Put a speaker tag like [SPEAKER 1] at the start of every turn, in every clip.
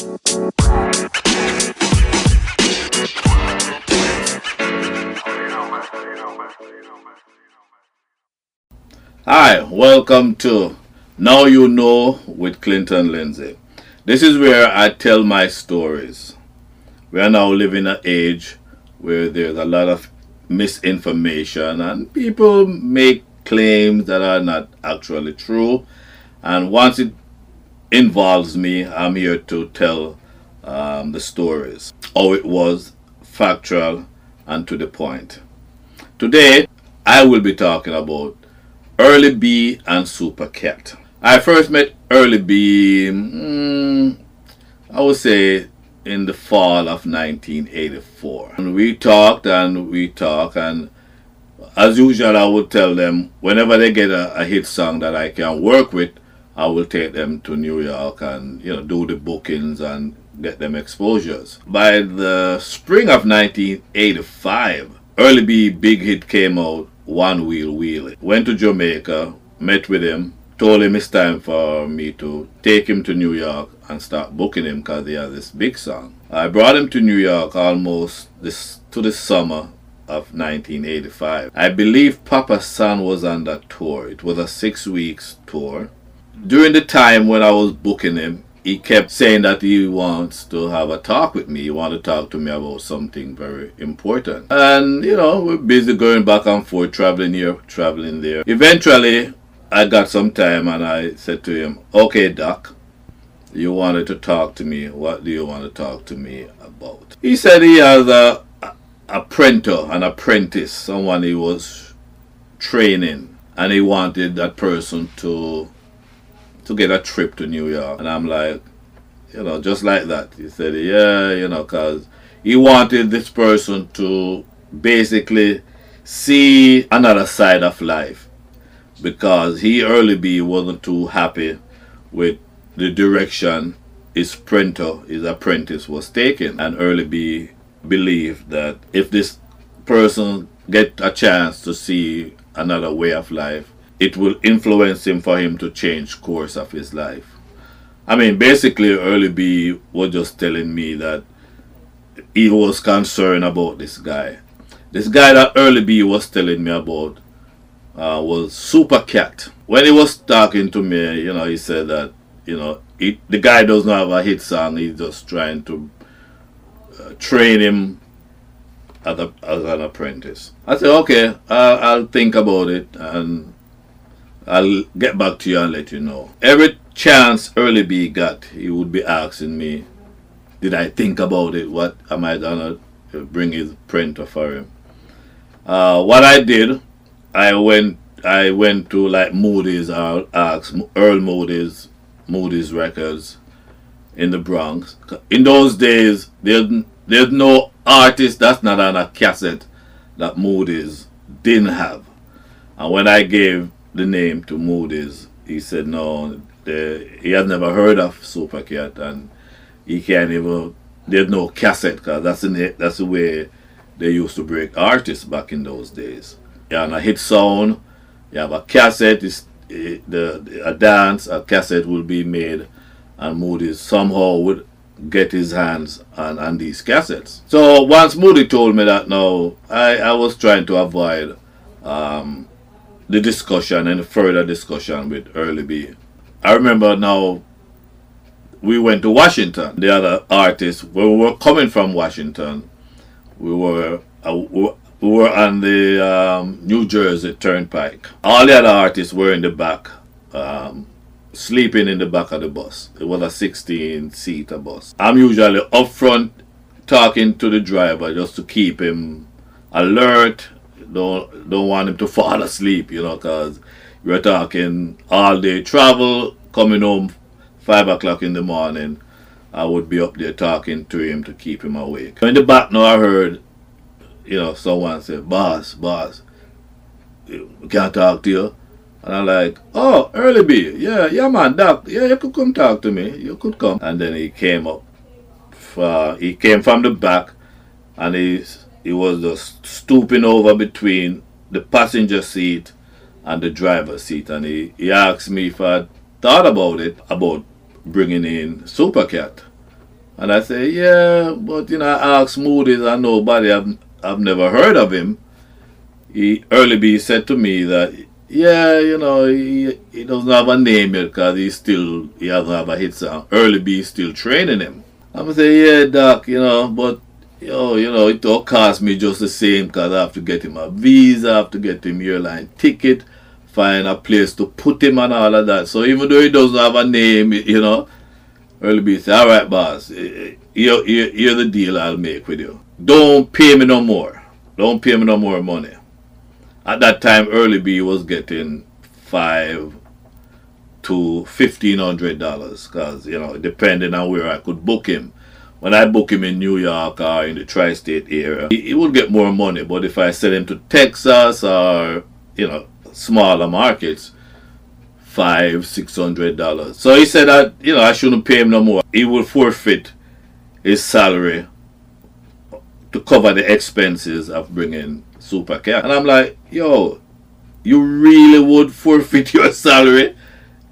[SPEAKER 1] Hi, welcome to Now You Know with Clinton Lindsay. This is where I tell my stories. We are now living in an age where there's a lot of misinformation and people make claims that are not actually true. And once it involves me, I'm here to tell um, the stories. How it was, factual, and to the point. Today, I will be talking about Early B and Super Cat. I first met Early B, mm, I would say, in the fall of 1984. And we talked and we talked, and as usual, I would tell them whenever they get a, a hit song that I can work with, I will take them to New York and you know do the bookings and get them exposures. By the spring of 1985, Early B big hit came out one Wheel Wheel. Went to Jamaica, met with him, told him it's time for me to take him to New York and start booking him because he has this big song. I brought him to New York almost this to the summer of 1985. I believe Papa San was on that tour. It was a six weeks tour. During the time when I was booking him, he kept saying that he wants to have a talk with me. He wanted to talk to me about something very important. And, you know, we're busy going back and forth, traveling here, traveling there. Eventually, I got some time and I said to him, okay, Doc, you wanted to talk to me. What do you want to talk to me about? He said he has a, apprentice, an apprentice, someone he was training, and he wanted that person to to get a trip to New York. And I'm like, you know, just like that. He said, yeah, you know, because he wanted this person to basically see another side of life because he early B wasn't too happy with the direction his printer, his apprentice was taking. And early B believed that if this person get a chance to see another way of life, it will influence him for him to change course of his life. I mean, basically, Early B was just telling me that he was concerned about this guy. This guy that Early B was telling me about uh, was Super Cat. When he was talking to me, you know, he said that, you know, he, the guy doesn't have a hit song. He's just trying to uh, train him as, a, as an apprentice. I said, okay, I'll, I'll think about it and I'll get back to you and let you know. Every chance Early B got, he would be asking me, did I think about it? What am I gonna bring his printer for him? Uh, what I did, I went I went to like Moodie's I asked Earl Moodie's Moodie's Records in the Bronx. In those days, there's there's no artist that's not on a cassette that Moodie's didn't have. And when I gave the name to Moodie's, he said no, the, he had never heard of Supercat and he can't even. There's no cassette because that's the that's the way they used to break artists back in those days. Yeah, and a hit sound, you have a cassette, is the, the a dance, a cassette will be made, and Moodie's somehow would get his hands on, on these cassettes. So once Moody told me that now, I, I was trying to avoid um, the discussion and further discussion with Early B. I remember now we went to Washington. The other artists, we were coming from Washington, we were uh, we were on the um, New Jersey Turnpike. All the other artists were in the back, um, sleeping in the back of the bus. It was a 16 seater bus. I'm usually up front talking to the driver just to keep him alert. Don't don't want him to fall asleep, you know, because we're talking all day travel, coming home five o'clock in the morning. I would be up there talking to him to keep him awake. In the back now I heard you know, someone said, boss, boss, we can't talk to you. And I'm like, oh, Early B, yeah, yeah, man, doc, yeah, you could come talk to me. You could come. And then he came up. Uh, he came from the back and he, he was just stooping over between the passenger seat and the driver's seat. And he, he asked me if I thought about it, about bringing in Supercat. And I said, yeah, but you know, I asked Moodie's and nobody, I've, I've never heard of him. He, Early B said to me that, yeah, you know, he, he doesn't have a name yet because he still, he doesn't have a hit song. Early B still training him. I'm going to say, yeah, Doc, you know, but, yo, you know, it all cost me just the same because I have to get him a visa, I have to get him airline ticket, find a place to put him and all of that. So even though he doesn't have a name, you know, Early B said, all right, boss, eh, eh, here, here, here's the deal I'll make with you. Don't pay me no more. Don't pay me no more money. At that time, Early B was getting five to fifteen hundred dollars, cause you know, depending on where I could book him. When I book him in New York or in the tri-state area, he, he would get more money. But if I send him to Texas or you know smaller markets, five, six hundred dollars. So he said that you know I shouldn't pay him no more. He will forfeit his salary to cover the expenses of bringing Super Cat. And I'm like, yo, you really would forfeit your salary?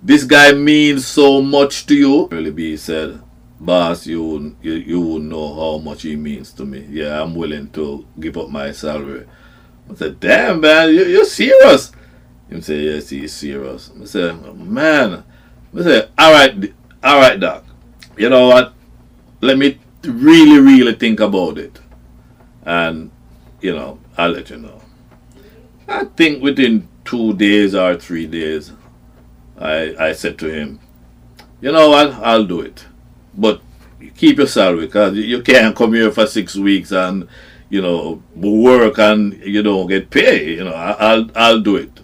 [SPEAKER 1] This guy means so much to you. Early B said, boss, you, you you would know how much he means to me. Yeah, I'm willing to give up my salary. I said, damn man, you, you're serious. Him say, yes, he's serious. I said, man. I said, all right, all right, doc. You know what? Let me really, really think about it. And, you know, I'll let you know. I think within two days or three days, I, I said to him, you know what, I'll do it. But keep your salary because you can't come here for six weeks and, you know, work and you don't get paid. You know, I, will I'll do it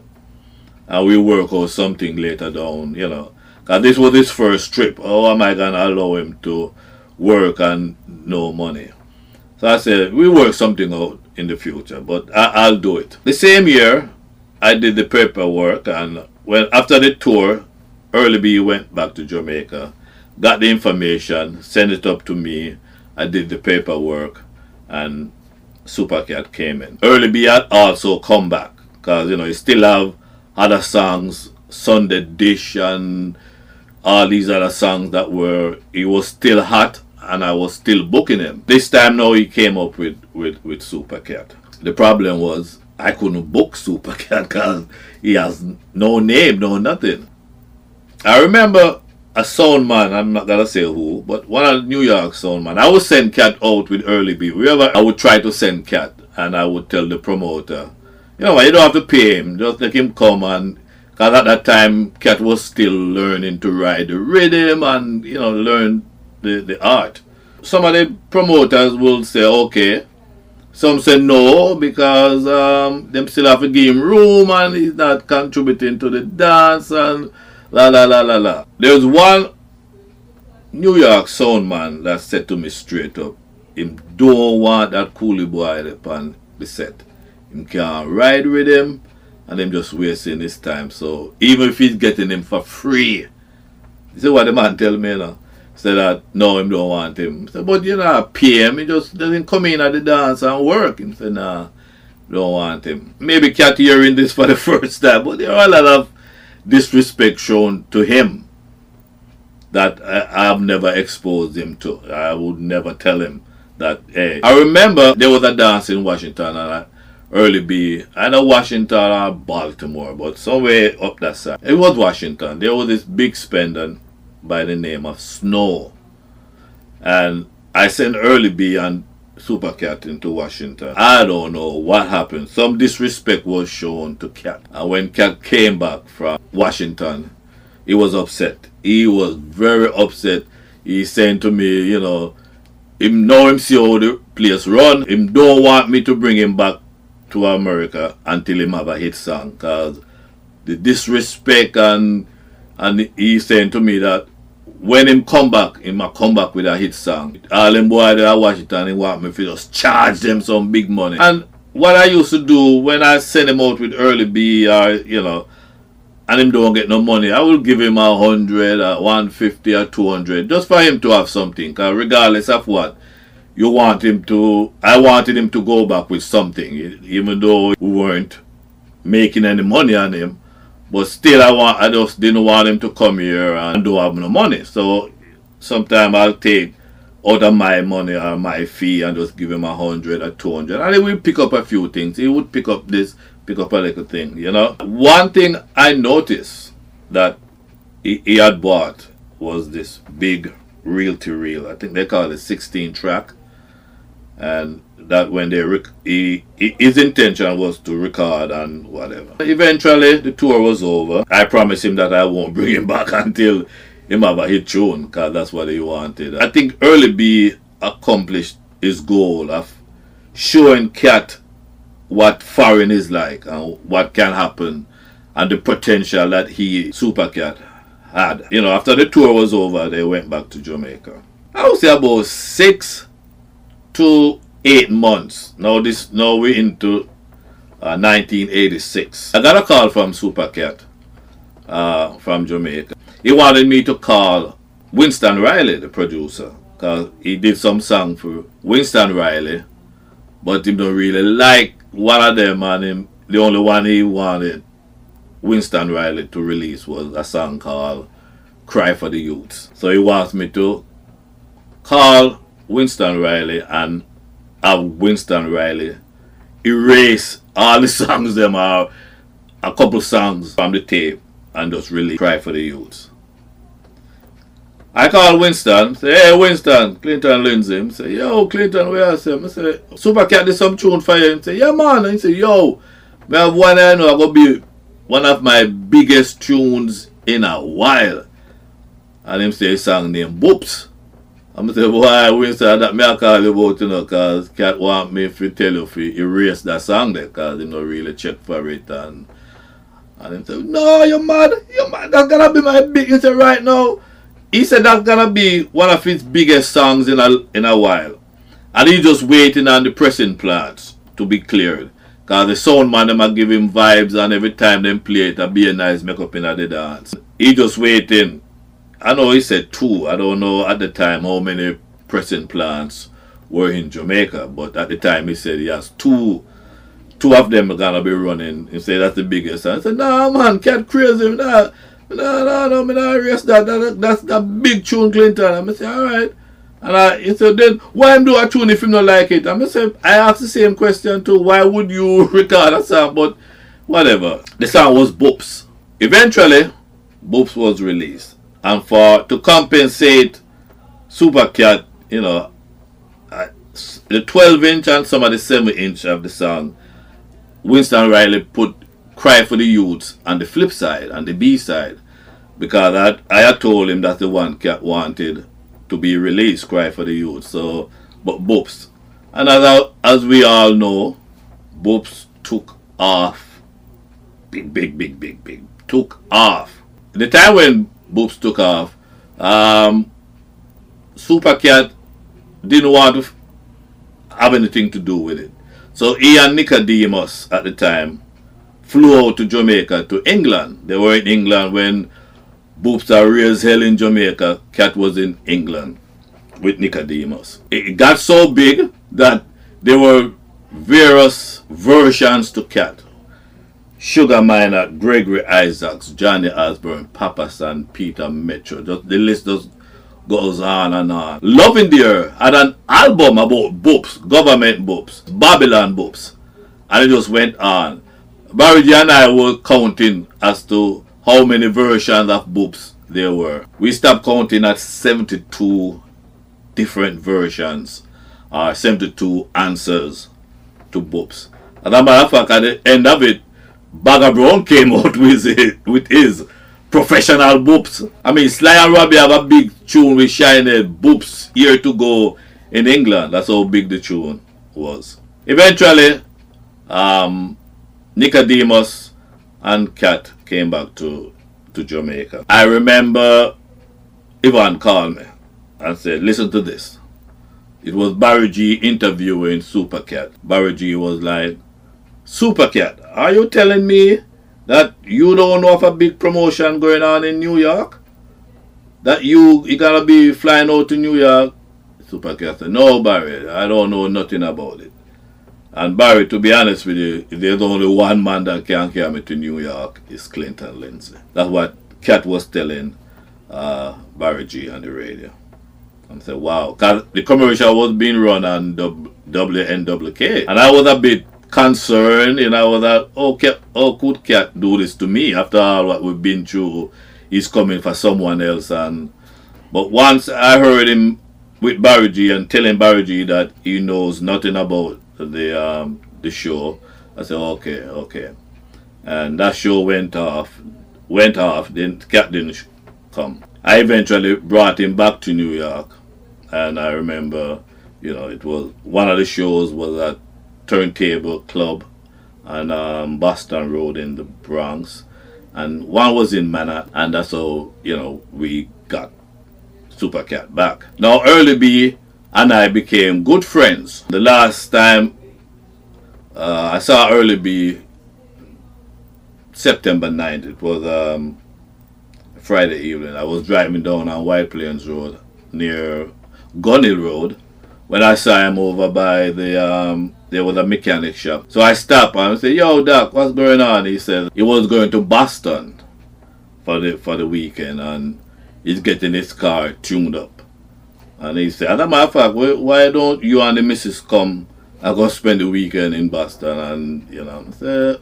[SPEAKER 1] and we work out something later down, you know. Because this was his first trip. How am I to allow him to work and no money? So I said, we work something out in the future, but I, will do it. The same year, I did the paperwork, and when after the tour, Early B went back to Jamaica, got the information, sent it up to me. I did the paperwork, and Supercat came in. Early B had also come back, because, you know, he still have other songs, Sunday Dish and all these other songs that were he was still hot and I was still booking him. This time now he came up with with with Supercat. The problem was I couldn't book Supercat because he has no name, no nothing. I remember a sound man, I'm not gonna say who, but one of New York sound man. I would send Cat out with early B. Wherever I would try to send Cat and I would tell the promoter you know, what, you don't have to pay him. Just let him come and because at that time, Cat was still learning to ride the rhythm and, you know, learn the, the art. Some of the promoters will say, okay. Some say no because um, them still have to give him room and he's not contributing to the dance and la la la la la. There's one New York sound man that said to me straight up, him don't want that coolie boy upon the set him can't ride with him and him just wasting his time. So even if he's getting him for free, you see what the man tell me now? Said that no, him don't want him. Say, but you know, pay him, he just doesn't come in at the dance and work. He said, nah, don't want him. Maybe Cat hearing this for the first time, but there are a lot of disrespect shown to him that I, have never exposed him to. I would never tell him that, hey. I remember there was a dance in Washington and I, early B. I know Washington or Baltimore, but somewhere up that side. It was Washington. There was this big spender by the name of Snow. And I sent early B and Supercat into Washington. I don't know what happened. Some disrespect was shown to Cat. And when Cat came back from Washington, he was upset. He was very upset. He saying to me, you know, him know him see how the place run. Him don't want me to bring him back to America until him have a hit song because the disrespect and and he saying to me that when him come back, him a come back with a hit song. All them boy that I watch it and he want me to just charge them some big money. And what I used to do when I send him out with early B or you know and him don't get no money, I will give him a hundred, a one fifty, or two hundred, just for him to have something. Cause regardless of what, you want him to I wanted him to go back with something even though we weren't making any money on him but still I want I just didn't want him to come here and don't have no money so sometimes I'll take out of my money or my fee and just give him a hundred or two hundred. And he will pick up a few things. He would pick up this, pick up a little thing, you know. One thing I noticed that he, he had bought was this big reel to reel. I think they call it a 16 track. And that when they rec- he, he, his intention was to record and whatever. Eventually, the tour was over. I promised him that I won't bring him back until him have a hit tune, because that's what he wanted. I think Early B accomplished his goal of showing Cat what foreign is like and what can happen and the potential that he, Super Cat, had. You know, after the tour was over, they went back to Jamaica. I would say about six to eight months. Now this now we're into uh, 1986. I got a call from Super Cat uh, from Jamaica. He wanted me to call Winston Riley, the producer, because he did some song for Winston Riley, but he don't really like one of them, and him, the only one he wanted Winston Riley to release was a song called Cry for the Youth. So he wants me to call Winston Riley and have Winston Riley erase all the songs them are a couple songs from the tape and just really cry for the youth. I call Winston, say, hey Winston, Clinton Lindsay. Say, yo, Clinton, where I say? I say, Super Cat some tune for you. He say, yeah man. And he say, yo, me have one I know gonna be one of my biggest tunes in a while. And him say a song named Boops. I'm say, boy, Winston, that me I call you about, you know, cause Cat want me to tell you to erase that song there, cause he not really check for it and and he said, No, you're mad, you're mad, that's gonna be my big he right now. He said that's gonna be one of his biggest songs in a in a while. And he just waiting on the pressing plants to be cleared. Cause the sound man them a give him vibes and every time them play it a be a nice make up in the dance. He just waiting I know he said two. I don't know at the time how many pressing plants were in Jamaica, but at the time he said he has two. Two of them are gonna be running. He said that's the biggest. I said, nah man, cat crazy. Nah, no, no, no, me not erase that. that. That's that big tune Clinton. I say, alright. And I he said, then why do a tune if you don't like it? I say, I asked the same question too. Why would you record a song? But whatever. The song was Boops. Eventually, Boops was released and for to compensate Supercat, you know, the 12 inch and some of the 7 inch of the song, Winston Riley put Cry for the Youths on the flip side, on the B side, because I, I had told him that the one cat wanted to be released, Cry for the Youth. So, but Boops. And as, as we all know, Boops took off. Big, big, big, big, big. Took off. The time when Boops took off. Um, Supercat didn't want to have anything to do with it. So he and Nicodemus at the time flew out to Jamaica to England. They were in England when Boops are raised hell in Jamaica. Cat was in England with Nicodemus. It got so big that there were various versions to Cat. Sugar Minott, Gregory Isaacs, Johnny Osborne, Papa San, Peter Metro. Just the list just goes on and on. Lovindeer had an album about boops, government boops, Babylon boops. And it just went on. Barry and I were counting as to how many versions of boops there were. We stopped counting at 72 different versions or uh, 72 answers to boops. As a matter of fact, at the end of it, Bagger Brown came out with it, with his professional boops. I mean, Sly and Robbie have a big tune with shiny boops here to go in England. That's how big the tune was. Eventually, um, Nicodemus and Cat came back to, to Jamaica. I remember Ivan called me and said, listen to this. It was Barry G interviewing Super Cat. Barry G was like, Supercat, are you telling me that you don't know of a big promotion going on in New York? That you you gonna be flying out to New York? Supercat said, No Barry, I don't know nothing about it. And Barry, to be honest with you, there's only one man that can carry me to New York, is Clinton Lindsay. That's what Cat was telling uh, Barry G on the radio. I said, wow. Because the commercial was being run on WNWK. And I was a bit concerned, you know, that, okay, how could Cat do this to me after all what we've been through? He's coming for someone else. and But once I heard him with Barry G and telling Barry G that he knows nothing about the um, the show, I said, okay, okay. And that show went off, went off, then Cat didn't come. I eventually brought him back to New York. And I remember, you know, it was one of the shows was at Turntable Club on um, Boston Road in the Bronx. And one was in Manhattan. And that's how, you know, we got Super Cat back. Now, Early B and I became good friends. The last time uh, I saw Early B September 9th. It was um, Friday evening. I was driving down on White Plains Road near Gun Hill Road when I saw him over by the um, there was a mechanic shop. So I stopped and I said, "Yo, Doc, what's going on?" He said he was going to Boston for the for the weekend and he's getting his car tuned up. And he said, as a matter of fact, why don't you and the missus come and go spend the weekend in Boston? And you know, I said,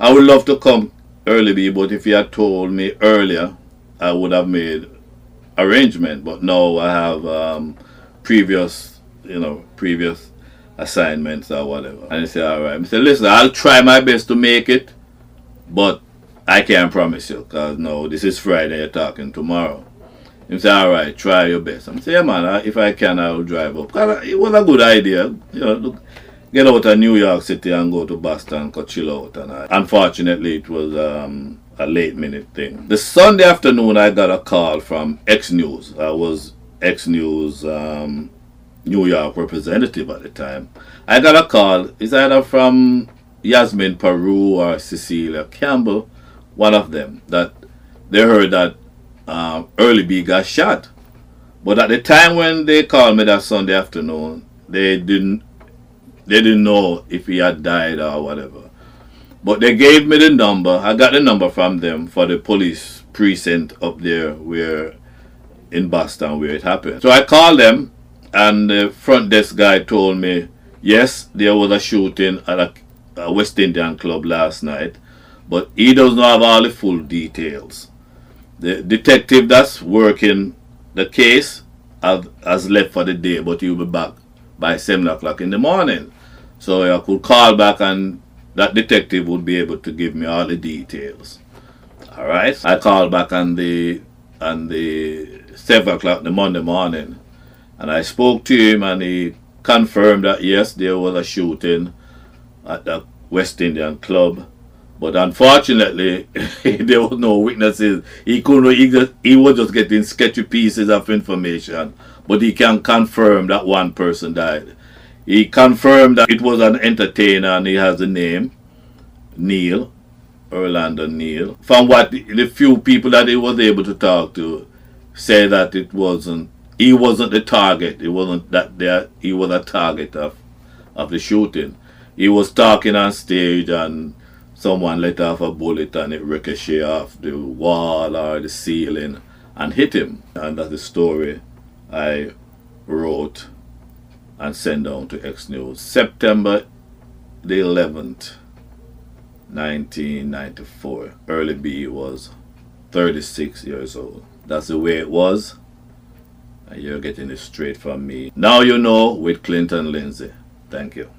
[SPEAKER 1] I would love to come early, but if you had told me earlier, I would have made arrangement. But now I have um, previous, you know, previous assignments or whatever. And he said, all right. I said, listen, I'll try my best to make it, but I can't promise you because no, this is Friday, you're talking tomorrow. He said, all right, try your best. I'm saying, yeah, man, if I can, I'll drive up. It was a good idea. You know, look, get out of New York City and go to Boston, go chill out. And I, unfortunately, it was um, a late minute thing. The Sunday afternoon, I got a call from X News. I was X News um, New York representative at the time. I got a call. It's either from Yasmin Peru or Cecilia Campbell, one of them, that they heard that um, Early B got shot. But at the time when they called me that Sunday afternoon, they didn't they didn't know if he had died or whatever. But they gave me the number. I got the number from them for the police precinct up there where in Boston where it happened. So I called them and the front desk guy told me, yes, there was a shooting at a, a West Indian club last night, but he doesn't have all the full details. The detective that's working the case have, has left for the day, but he'll be back by 7 o'clock in the morning. So I could call back and that detective would be able to give me all the details. Alright. I called back on the on the seven o'clock the Monday morning and I spoke to him and he confirmed that yes there was a shooting at the West Indian club. But unfortunately there was no witnesses. He couldn't he, just, he was just getting sketchy pieces of information. But he can confirm that one person died. He confirmed that it was an entertainer and he has a name, Neil, Orlando Neil. From what the, the few people that he was able to talk to, say that it wasn't, he wasn't the target. It wasn't that there, he was a target of, of the shooting. He was talking on stage and someone let off a bullet and it ricocheted off the wall or the ceiling and hit him. And that's the story I wrote and sent down to X News. September the 11th, 1994. Early B was 36 years old. That's the way it was. And you're getting it straight from me. Now you know with Clinton Lindsay. Thank you.